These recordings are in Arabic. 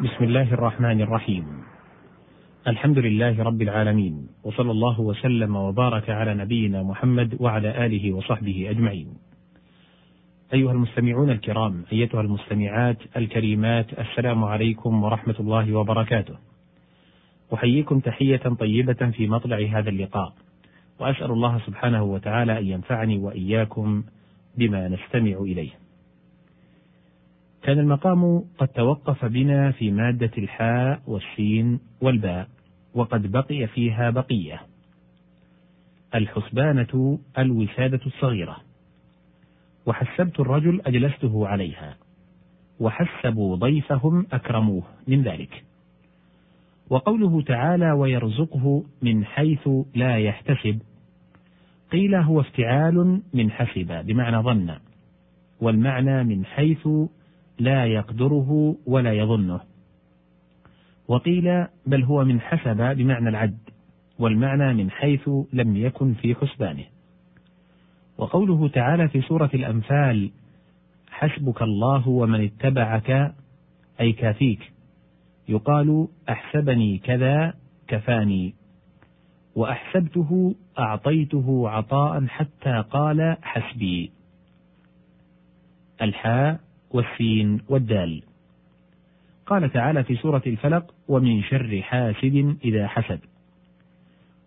بسم الله الرحمن الرحيم. الحمد لله رب العالمين وصلى الله وسلم وبارك على نبينا محمد وعلى آله وصحبه أجمعين. أيها المستمعون الكرام أيتها المستمعات الكريمات السلام عليكم ورحمة الله وبركاته. أحييكم تحية طيبة في مطلع هذا اللقاء وأسأل الله سبحانه وتعالى أن ينفعني وإياكم بما نستمع إليه. كان المقام قد توقف بنا في مادة الحاء والسين والباء وقد بقي فيها بقية. الحسبانة الوسادة الصغيرة. وحسبت الرجل أجلسته عليها. وحسبوا ضيفهم أكرموه من ذلك. وقوله تعالى ويرزقه من حيث لا يحتسب قيل هو افتعال من حسب بمعنى ظن. والمعنى من حيث لا يقدره ولا يظنه. وقيل بل هو من حسب بمعنى العد والمعنى من حيث لم يكن في حسبانه. وقوله تعالى في سورة الأنفال حسبك الله ومن اتبعك أي كافيك يقال أحسبني كذا كفاني. وأحسبته أعطيته عطاء حتى قال حسبي. الحاء والسين والدال. قال تعالى في سورة الفلق ومن شر حاسد إذا حسد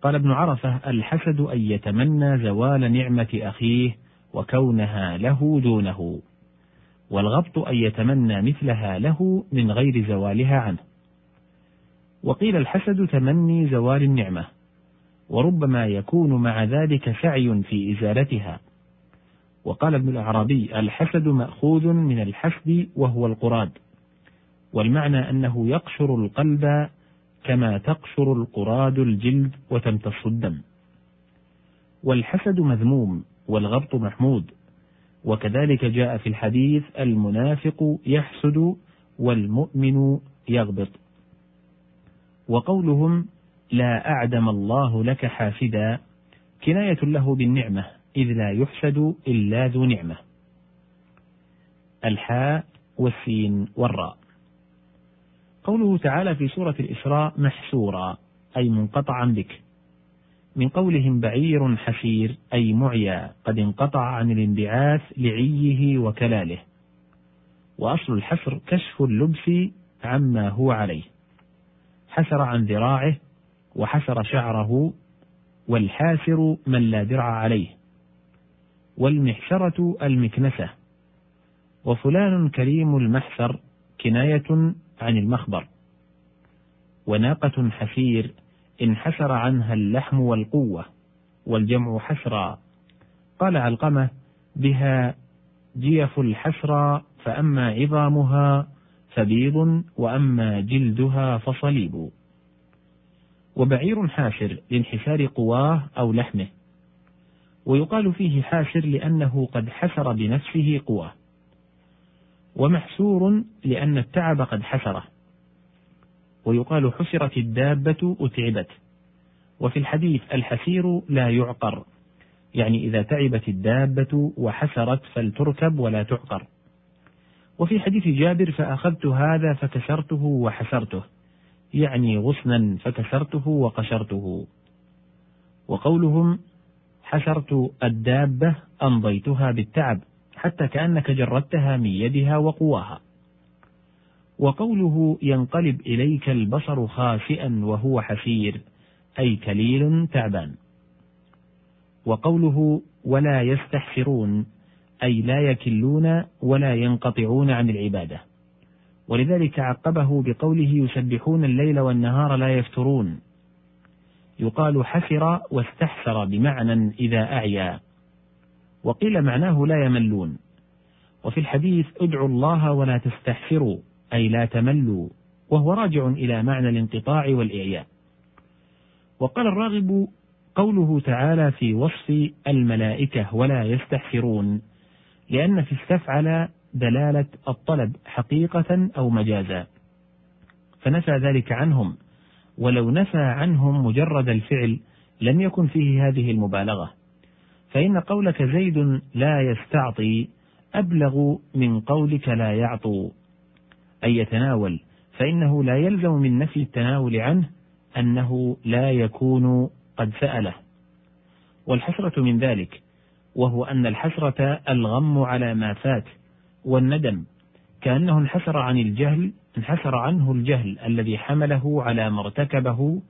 قال ابن عرفة الحسد أن يتمنى زوال نعمة أخيه وكونها له دونه والغبط أن يتمنى مثلها له من غير زوالها عنه وقيل الحسد تمني زوال النعمة وربما يكون مع ذلك سعي في إزالتها وقال ابن الأعرابي الحسد مأخوذ من الحسد وهو القراد. والمعنى أنه يقشر القلب كما تقشر القراد الجلد وتمتص الدم. والحسد مذموم والغبط محمود. وكذلك جاء في الحديث المنافق يحسد والمؤمن يغبط. وقولهم لا أعدم الله لك حاسدا كناية له بالنعمة. إذ لا يحسد إلا ذو نعمة. الحاء والسين والراء. قوله تعالى في سورة الإسراء محسورا أي منقطعا بك. من قولهم بعير حسير أي معيا قد انقطع عن الانبعاث لعيه وكلاله. وأصل الحسر كشف اللبس عما هو عليه. حسر عن ذراعه وحسر شعره والحاسر من لا درع عليه. والمحشرة المكنسة. وفلان كريم المحسر كناية عن المخبر. وناقة حسير انحسر عنها اللحم والقوة والجمع حسرا قال علقمة بها جيف الحسرى فأما عظامها فبيض وأما جلدها فصليب. وبعير حاشر لانحسار قواه أو لحمه. ويقال فيه حاشر لأنه قد حسر بنفسه قواه ومحسور لأن التعب قد حسره ويقال حسرت الدابة أتعبت وفي الحديث الحسير لا يعقر يعني إذا تعبت الدابة وحسرت فلتركب ولا تعقر وفي حديث جابر فأخذت هذا فكسرته وحسرته يعني غصنا فكسرته وقشرته وقولهم حسرت الدابة أمضيتها بالتعب حتى كأنك جردتها من يدها وقواها. وقوله ينقلب إليك البصر خاسئا وهو حسير أي كليل تعبان. وقوله ولا يستحسرون أي لا يكلون ولا ينقطعون عن العبادة. ولذلك عقبه بقوله يسبحون الليل والنهار لا يفترون. يقال حسر واستحسر بمعنى إذا أعيا. وقيل معناه لا يملون. وفي الحديث ادعوا الله ولا تستحسروا أي لا تملوا وهو راجع إلى معنى الانقطاع والإعياء. وقال الراغب قوله تعالى في وصف الملائكة ولا يستحسرون لأن في استفعل دلالة الطلب حقيقة أو مجازا. فنفى ذلك عنهم. ولو نفى عنهم مجرد الفعل لم يكن فيه هذه المبالغة. فإن قولك زيد لا يستعطي أبلغ من قولك لا يعطو. أي يتناول فإنه لا يلزم من نفي التناول عنه أنه لا يكون قد سأله. والحسرة من ذلك وهو أن الحسرة ألغم على ما فات والندم. كأنه انحسر عن الجهل انحسر عنه الجهل الذي حمله على ما ارتكبه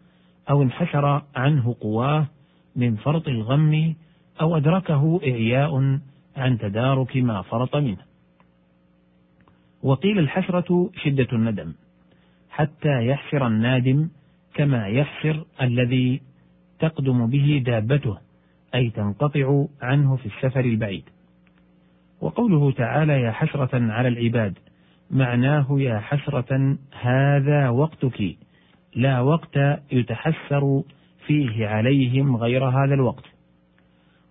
أو انحسر عنه قواه من فرط الغم أو أدركه إعياء عن تدارك ما فرط منه. وقيل الحسرة شدة الندم، حتى يحسر النادم كما يحسر الذي تقدم به دابته، أي تنقطع عنه في السفر البعيد. وقوله تعالى يا حسرة على العباد معناه يا حسرة هذا وقتك. لا وقت يتحسر فيه عليهم غير هذا الوقت.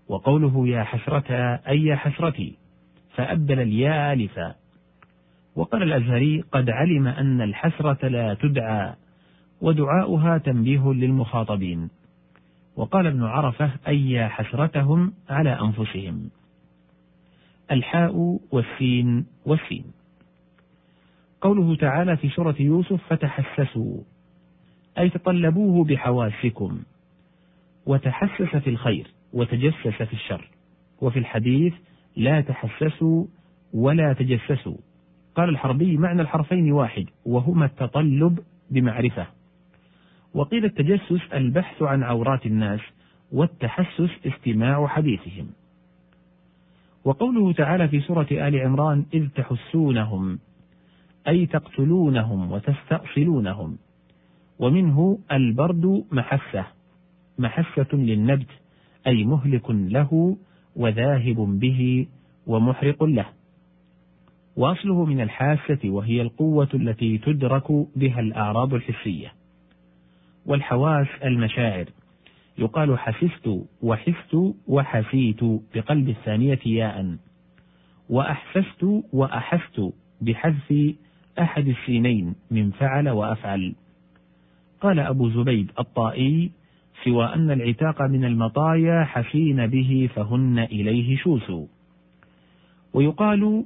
وقوله يا حسرة أي حسرتي فأبدل الياء ألفا. وقال الأزهري قد علم أن الحسرة لا تدعى ودعاؤها تنبيه للمخاطبين. وقال ابن عرفة أي حسرتهم على أنفسهم. الحاء والسين والسين. قوله تعالى في سورة يوسف فتحسسوا. أي تطلبوه بحواسكم. وتحسس في الخير وتجسس في الشر. وفي الحديث لا تحسسوا ولا تجسسوا. قال الحربي معنى الحرفين واحد وهما التطلب بمعرفة. وقيل التجسس البحث عن عورات الناس والتحسس استماع حديثهم. وقوله تعالى في سورة آل عمران إذ تحسونهم. أي تقتلونهم وتستأصلونهم. ومنه البرد محسة محسة للنبت أي مهلك له وذاهب به ومحرق له. وأصله من الحاسة وهي القوة التي تدرك بها الأعراض الحسية. والحواس المشاعر. يقال حسست وحست وحسيت بقلب الثانية ياء. وأحسست وأحست بحذف أحد السينين من فعل وأفعل. قال أبو زبيد الطائي سوى أن العتاق من المطايا حسين به فهن إليه شوس. ويقال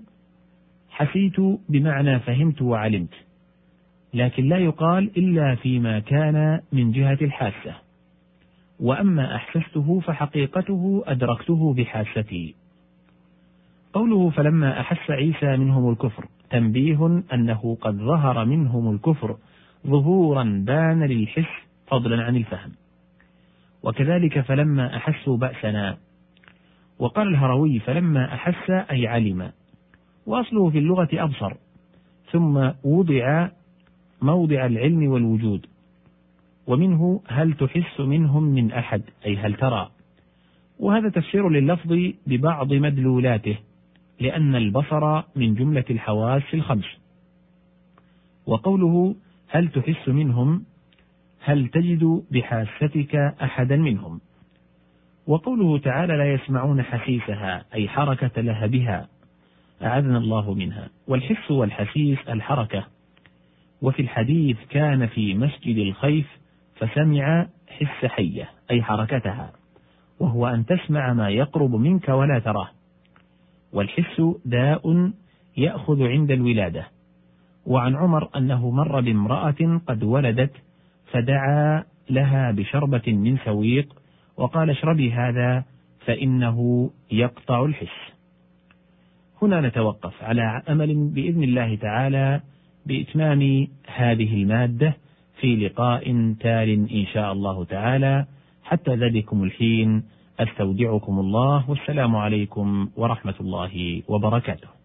حسيت بمعنى فهمت وعلمت لكن لا يقال إلا فيما كان من جهة الحاسة. وأما أحسسته فحقيقته أدركته بحاستي. قوله فلما أحس عيسى منهم الكفر تنبيه أنه قد ظهر منهم الكفر ظهورا بان للحس فضلا عن الفهم. وكذلك فلما أحسوا بأسنا. وقال الهروي فلما أحس أي علم. وأصله في اللغة أبصر. ثم وضع موضع العلم والوجود. ومنه هل تحس منهم من أحد؟ أي هل ترى. وهذا تفسير لللفظ ببعض مدلولاته. لأن البصر من جملة الحواس الخمس. وقوله هل تحس منهم؟ هل تجد بحاستك أحدا منهم؟ وقوله تعالى لا يسمعون حسيسها أي حركة لهبها أعاذنا الله منها. والحس والحسيس الحركة. وفي الحديث كان في مسجد الخيف فسمع حس حية أي حركتها. وهو أن تسمع ما يقرب منك ولا تراه. والحس داء يأخذ عند الولادة وعن عمر أنه مر بامرأة قد ولدت فدعا لها بشربة من سويق وقال اشربي هذا فإنه يقطع الحس. هنا نتوقف على أمل بإذن الله تعالى بإتمام هذه المادة في لقاء تال إن شاء الله تعالى حتى ذلكم الحين أستودعكم الله والسلام عليكم ورحمة الله وبركاته.